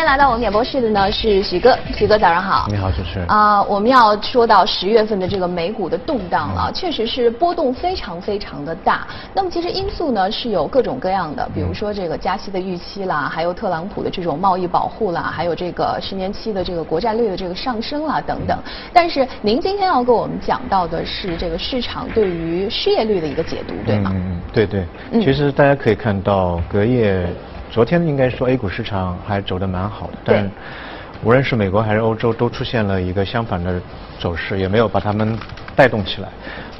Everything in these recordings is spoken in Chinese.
天来到我们演播室的呢是许哥，许哥早上好。你好，主持人。啊，我们要说到十月份的这个美股的动荡了，确实是波动非常非常的大。那么其实因素呢是有各种各样的，比如说这个加息的预期啦，还有特朗普的这种贸易保护啦，还有这个十年期的这个国债率的这个上升啦等等。但是您今天要跟我们讲到的是这个市场对于失业率的一个解读，对吗？嗯，对对。其实大家可以看到隔夜。昨天应该说 A 股市场还走得蛮好的，但无论是美国还是欧洲都出现了一个相反的走势，也没有把它们带动起来。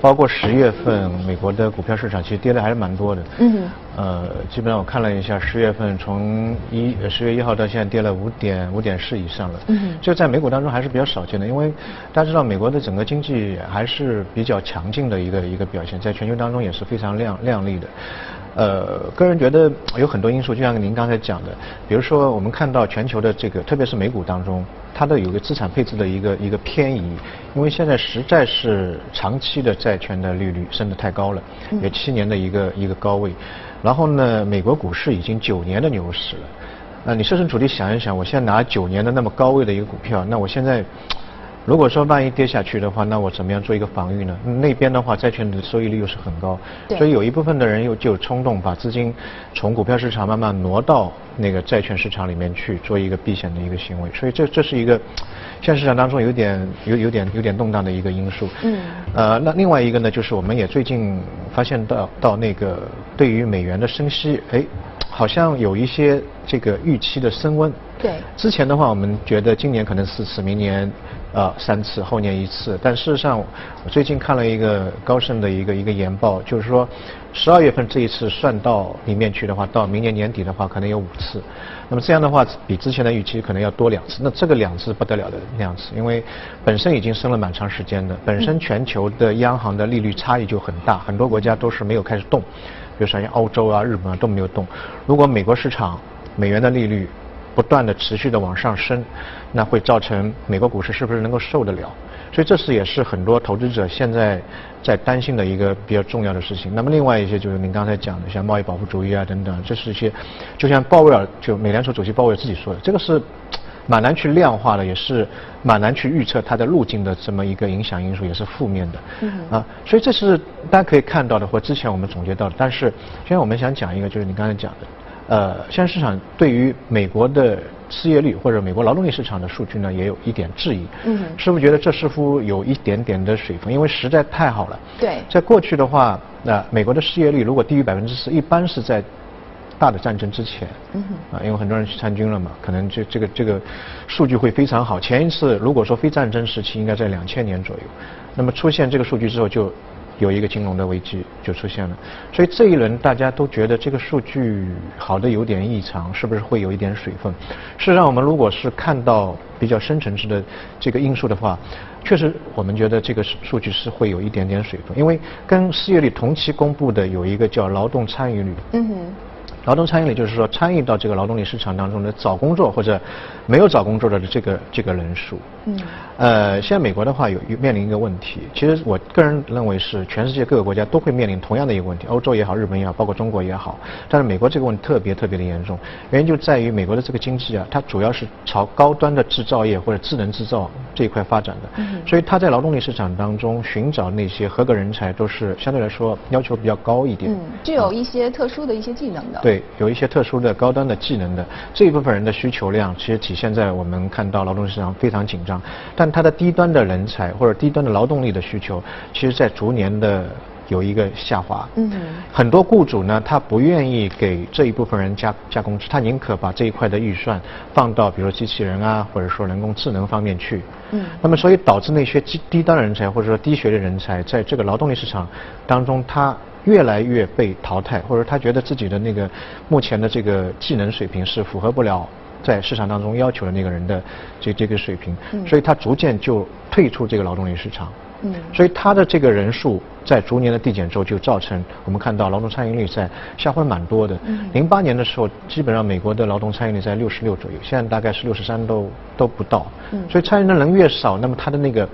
包括十月份美国的股票市场其实跌的还是蛮多的。嗯。呃，基本上我看了一下，十月份从一十月一号到现在跌了五点五点四以上了。嗯。就在美股当中还是比较少见的，因为大家知道美国的整个经济还是比较强劲的一个一个表现，在全球当中也是非常亮亮丽的。呃，个人觉得有很多因素，就像您刚才讲的，比如说我们看到全球的这个，特别是美股当中，它的有个资产配置的一个一个偏移，因为现在实在是长期的债券的利率升得太高了，有七年的一个一个高位，然后呢，美国股市已经九年的牛市了，那你设身处地想一想，我现在拿九年的那么高位的一个股票，那我现在。如果说万一跌下去的话，那我怎么样做一个防御呢？那边的话，债券的收益率又是很高，所以有一部分的人又就冲动把资金从股票市场慢慢挪到那个债券市场里面去做一个避险的一个行为。所以这这是一个现在市场当中有点有有点有点动荡的一个因素。嗯。呃，那另外一个呢，就是我们也最近发现到到那个对于美元的升息，哎，好像有一些这个预期的升温。对。之前的话，我们觉得今年可能四次，明年。呃，三次，后年一次。但事实上，我最近看了一个高盛的一个一个研报，就是说，十二月份这一次算到里面去的话，到明年年底的话，可能有五次。那么这样的话，比之前的预期可能要多两次。那这个两次不得了的两次，因为本身已经升了蛮长时间的，本身全球的央行的利率差异就很大，很多国家都是没有开始动，比如说像欧洲啊、日本啊都没有动。如果美国市场美元的利率，不断的持续的往上升，那会造成美国股市是不是能够受得了？所以这是也是很多投资者现在在担心的一个比较重要的事情。那么另外一些就是您刚才讲的，像贸易保护主义啊等等，这是一些就像鲍威尔就美联储主席鲍威尔自己说的，这个是蛮难去量化的，也是蛮难去预测它的路径的这么一个影响因素，也是负面的。嗯。啊，所以这是大家可以看到的，或之前我们总结到的。但是现在我们想讲一个，就是你刚才讲的。呃，现在市场对于美国的失业率或者美国劳动力市场的数据呢，也有一点质疑。嗯。是不是觉得这似乎有一点点的水分？因为实在太好了。对。在过去的话，那美国的失业率如果低于百分之四，一般是在大的战争之前。嗯哼。啊，因为很多人去参军了嘛，可能这这个这个数据会非常好。前一次如果说非战争时期，应该在两千年左右。那么出现这个数据之后就。有一个金融的危机就出现了，所以这一轮大家都觉得这个数据好的有点异常，是不是会有一点水分？事实上，我们如果是看到比较深层次的这个因素的话，确实我们觉得这个数据是会有一点点水分，因为跟失业率同期公布的有一个叫劳动参与率。嗯哼。劳动参与率就是说参与到这个劳动力市场当中的找工作或者没有找工作的这个这个人数。嗯。呃，现在美国的话有面临一个问题，其实我个人认为是全世界各个国家都会面临同样的一个问题，欧洲也好，日本也好，包括中国也好。但是美国这个问题特别特别的严重，原因就在于美国的这个经济啊，它主要是朝高端的制造业或者智能制造这一块发展的。嗯。所以它在劳动力市场当中寻找那些合格人才都是相对来说要求比较高一点。嗯。具有一些特殊的一些技能的。对，有一些特殊的高端的技能的这一部分人的需求量，其实体现在我们看到劳动市场非常紧张，但它的低端的人才或者低端的劳动力的需求，其实在逐年的有一个下滑。嗯。很多雇主呢，他不愿意给这一部分人加加工资，他宁可把这一块的预算放到比如说机器人啊，或者说人工智能方面去。嗯。那么所以导致那些低低端人才或者说低学历人才，在这个劳动力市场当中，他。越来越被淘汰，或者他觉得自己的那个目前的这个技能水平是符合不了在市场当中要求的那个人的这这个水平，所以他逐渐就退出这个劳动力市场。嗯，所以他的这个人数在逐年的递减之后，就造成我们看到劳动参与率在下滑蛮多的。嗯，零八年的时候，基本上美国的劳动参与率在六十六左右，现在大概是六十三都都不到。嗯，所以参与的人越少，那么他的那个。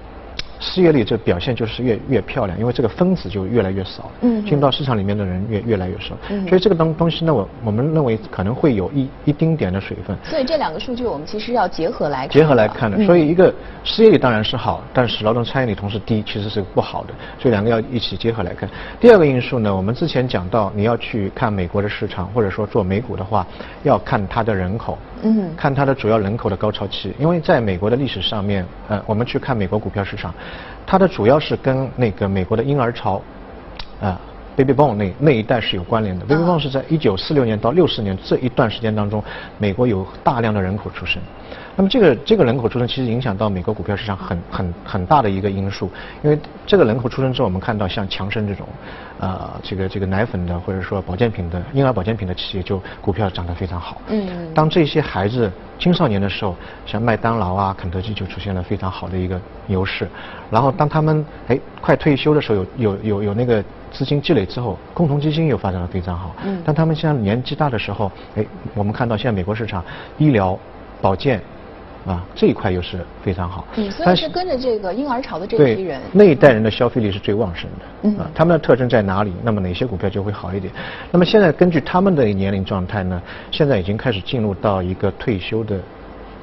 失业率这表现就是越越漂亮，因为这个分子就越来越少，嗯，进到市场里面的人越越来越少，嗯，所以这个东东西呢，我我们认为可能会有一一丁点的水分。所以这两个数据我们其实要结合来看。结合来看的，所以一个失业率当然是好，但是劳动参与率同时低，其实是不好的，所以两个要一起结合来看。第二个因素呢，我们之前讲到，你要去看美国的市场，或者说做美股的话，要看它的人口，嗯，看它的主要人口的高潮期，因为在美国的历史上面，呃，我们去看美国股票市场。它的主要是跟那个美国的婴儿潮，啊，baby boom 那那一代是有关联的。baby boom 是在一九四六年到六四年这一段时间当中，美国有大量的人口出生。那么这个这个人口出生其实影响到美国股票市场很很很大的一个因素，因为这个人口出生之后，我们看到像强生这种，呃，这个这个奶粉的或者说保健品的婴儿保健品的企业就股票涨得非常好。嗯。当这些孩子青少年的时候，像麦当劳啊、肯德基就出现了非常好的一个牛市。然后当他们哎快退休的时候，有有有有那个资金积累之后，共同基金又发展的非常好。嗯。当他们现在年纪大的时候，哎，我们看到现在美国市场医疗保健。啊，这一块又是非常好。嗯，所以是跟着这个婴儿潮的这批人。那一代人的消费力是最旺盛的。嗯。啊，他们的特征在哪里？那么哪些股票就会好一点？那么现在根据他们的年龄状态呢，现在已经开始进入到一个退休的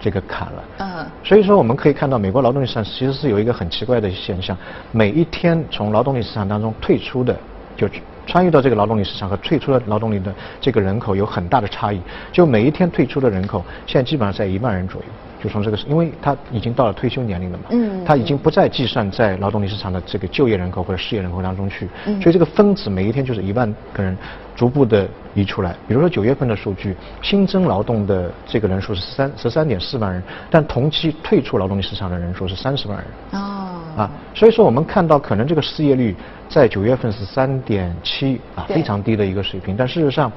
这个坎了。嗯。所以说我们可以看到，美国劳动力市场其实是有一个很奇怪的现象：每一天从劳动力市场当中退出的，就参与到这个劳动力市场和退出的劳动力的这个人口有很大的差异。就每一天退出的人口，现在基本上在一万人左右。就从这个，因为他已经到了退休年龄了嘛，嗯，他已经不再计算在劳动力市场的这个就业人口或者失业人口当中去，嗯，所以这个分子每一天就是一万个人逐步的移出来。比如说九月份的数据，新增劳动的这个人数是三十三点四万人，但同期退出劳动力市场的人数是三十万人。哦，啊，所以说我们看到可能这个失业率在九月份是三点七啊，非常低的一个水平，但事实上。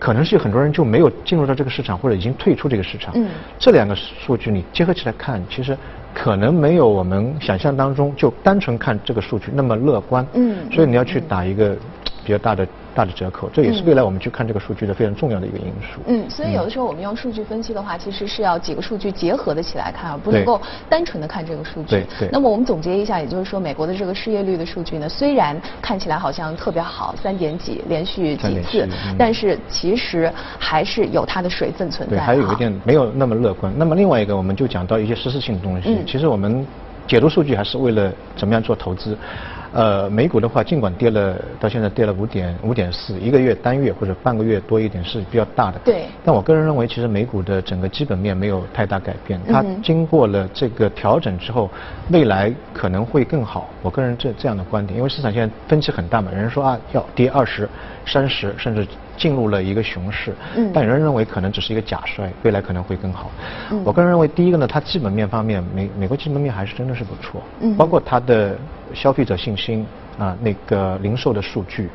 可能是有很多人就没有进入到这个市场，或者已经退出这个市场。嗯，这两个数据你结合起来看，其实可能没有我们想象当中就单纯看这个数据那么乐观。嗯，所以你要去打一个比较大的。大的折扣，这也是未来我们去看这个数据的非常重要的一个因素。嗯，所以有的时候我们用数据分析的话，其实是要几个数据结合的起来看，而不能够单纯的看这个数据。对对。那么我们总结一下，也就是说，美国的这个失业率的数据呢，虽然看起来好像特别好，三点几，连续几次，但是其实还是有它的水分存在。对，还有一点没有那么乐观。那么另外一个，我们就讲到一些实质性的东西。嗯。其实我们解读数据还是为了怎么样做投资。呃，美股的话，尽管跌了，到现在跌了五点五点四，一个月单月或者半个月多一点是比较大的。对。但我个人认为，其实美股的整个基本面没有太大改变。它经过了这个调整之后，未来可能会更好。我个人这这样的观点，因为市场现在分歧很大嘛，有人说啊要跌二十、三十，甚至进入了一个熊市。嗯。但有人认为可能只是一个假衰，未来可能会更好。嗯。我个人认为，第一个呢，它基本面方面，美美国基本面还是真的是不错。嗯。包括它的。消费者信心啊，那个零售的数据，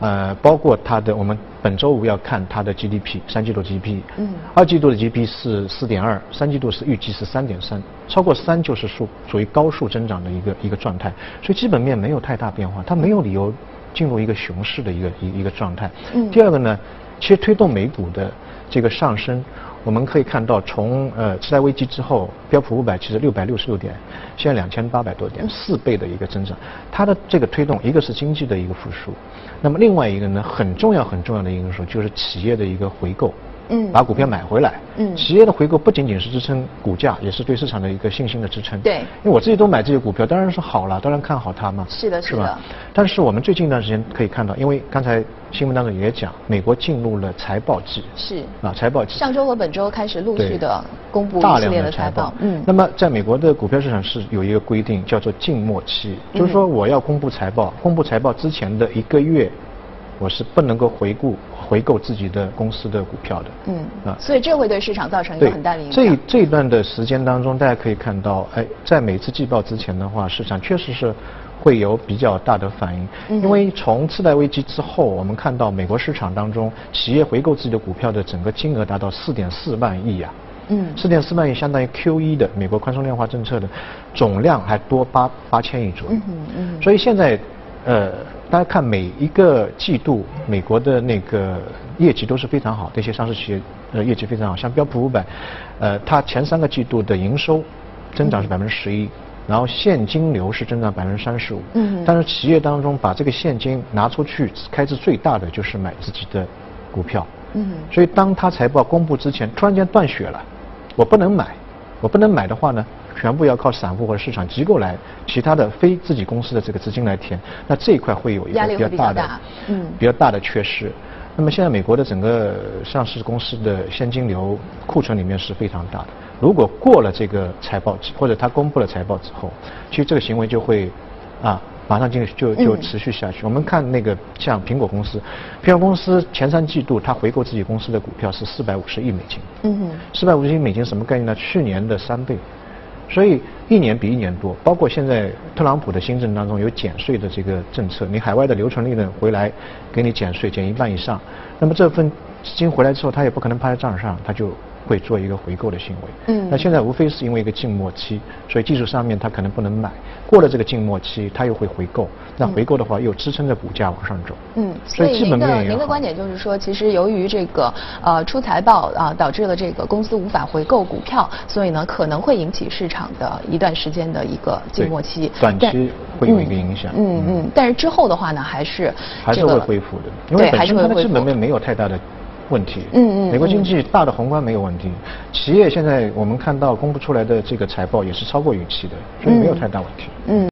呃，包括它的，我们本周五要看它的 GDP，三季度 GDP，嗯，二季度的 GDP 是四点二，三季度是预计是三点三，超过三就是数属于高速增长的一个一个状态，所以基本面没有太大变化，它没有理由进入一个熊市的一个一一个状态。嗯，第二个呢，其实推动美股的这个上升。我们可以看到，从呃次贷危机之后，标普五百其实六百六十六点，现在两千八百多点，四倍的一个增长。它的这个推动，一个是经济的一个复苏，那么另外一个呢，很重要很重要的因素就是企业的一个回购。嗯，把股票买回来。嗯，企业的回购不仅仅是支撑股价，也是对市场的一个信心的支撑。对，因为我自己都买这些股票，当然是好了，当然看好它嘛。是的，是的？但是我们最近一段时间可以看到，因为刚才新闻当中也讲，美国进入了财报季。是。啊，财报季。上周和本周开始陆续的公布大系列的财报。嗯。那么在美国的股票市场是有一个规定，叫做静默期，就是说我要公布财报，公布财报之前的一个月。我是不能够回顾回购自己的公司的股票的。嗯。啊，所以这会对市场造成一个很大的影响。这这一段的时间当中，大家可以看到，哎，在每次季报之前的话，市场确实是会有比较大的反应。嗯。因为从次贷危机之后，我们看到美国市场当中企业回购自己的股票的整个金额达到四点四万亿呀。嗯。四点四万亿相当于 Q 一的美国宽松量化政策的总量还多八八千亿左右。嗯嗯。所以现在，呃。大家看每一个季度，美国的那个业绩都是非常好，这些上市企业呃业绩非常好，像标普五百，呃，它前三个季度的营收增长是百分之十一，然后现金流是增长百分之三十五。嗯但是企业当中把这个现金拿出去开支最大的就是买自己的股票。嗯所以当他财报公布之前，突然间断血了，我不能买，我不能买的话呢，全部要靠散户或者市场机构来，其他的非自己公司的这个资金来填，那这一块会有一个比较大的大嗯比较大的缺失。那么现在美国的整个上市公司的现金流库存里面是非常大的。如果过了这个财报期，或者他公布了财报之后，其实这个行为就会啊马上就就就嗯持续下去。我们看那个像苹果公司，苹果公司前三季度它回购自己公司的股票是四百五十亿美金。嗯哼四百五十亿美金什么概念呢？去年的三倍，所以一年比一年多。包括现在特朗普的新政当中有减税的这个政策，你海外的留存利润回来给你减税，减一半以上，那么这份资金回来之后，他也不可能趴在账上，他就会做一个回购的行为。嗯。那现在无非是因为一个静默期，所以技术上面它可能不能买，过了这个静默期，它又会回购，那回购的话又支撑着股价往上走。嗯，所以您的本面您的观点就是说，其实由于这个呃出财报啊、导致了这个公司无法回购股票，所以呢可能会引起市场的一段时间的一个静默期，短期会有一个影响。嗯嗯但是之后的话呢，还是还是会恢复的，因为，本身它的基本面没有太大的问题。嗯嗯美国经济大的宏观没有问题，企业现在我们看到公布出来的这个财报也是超过预期的，所以没有太大问题。嗯。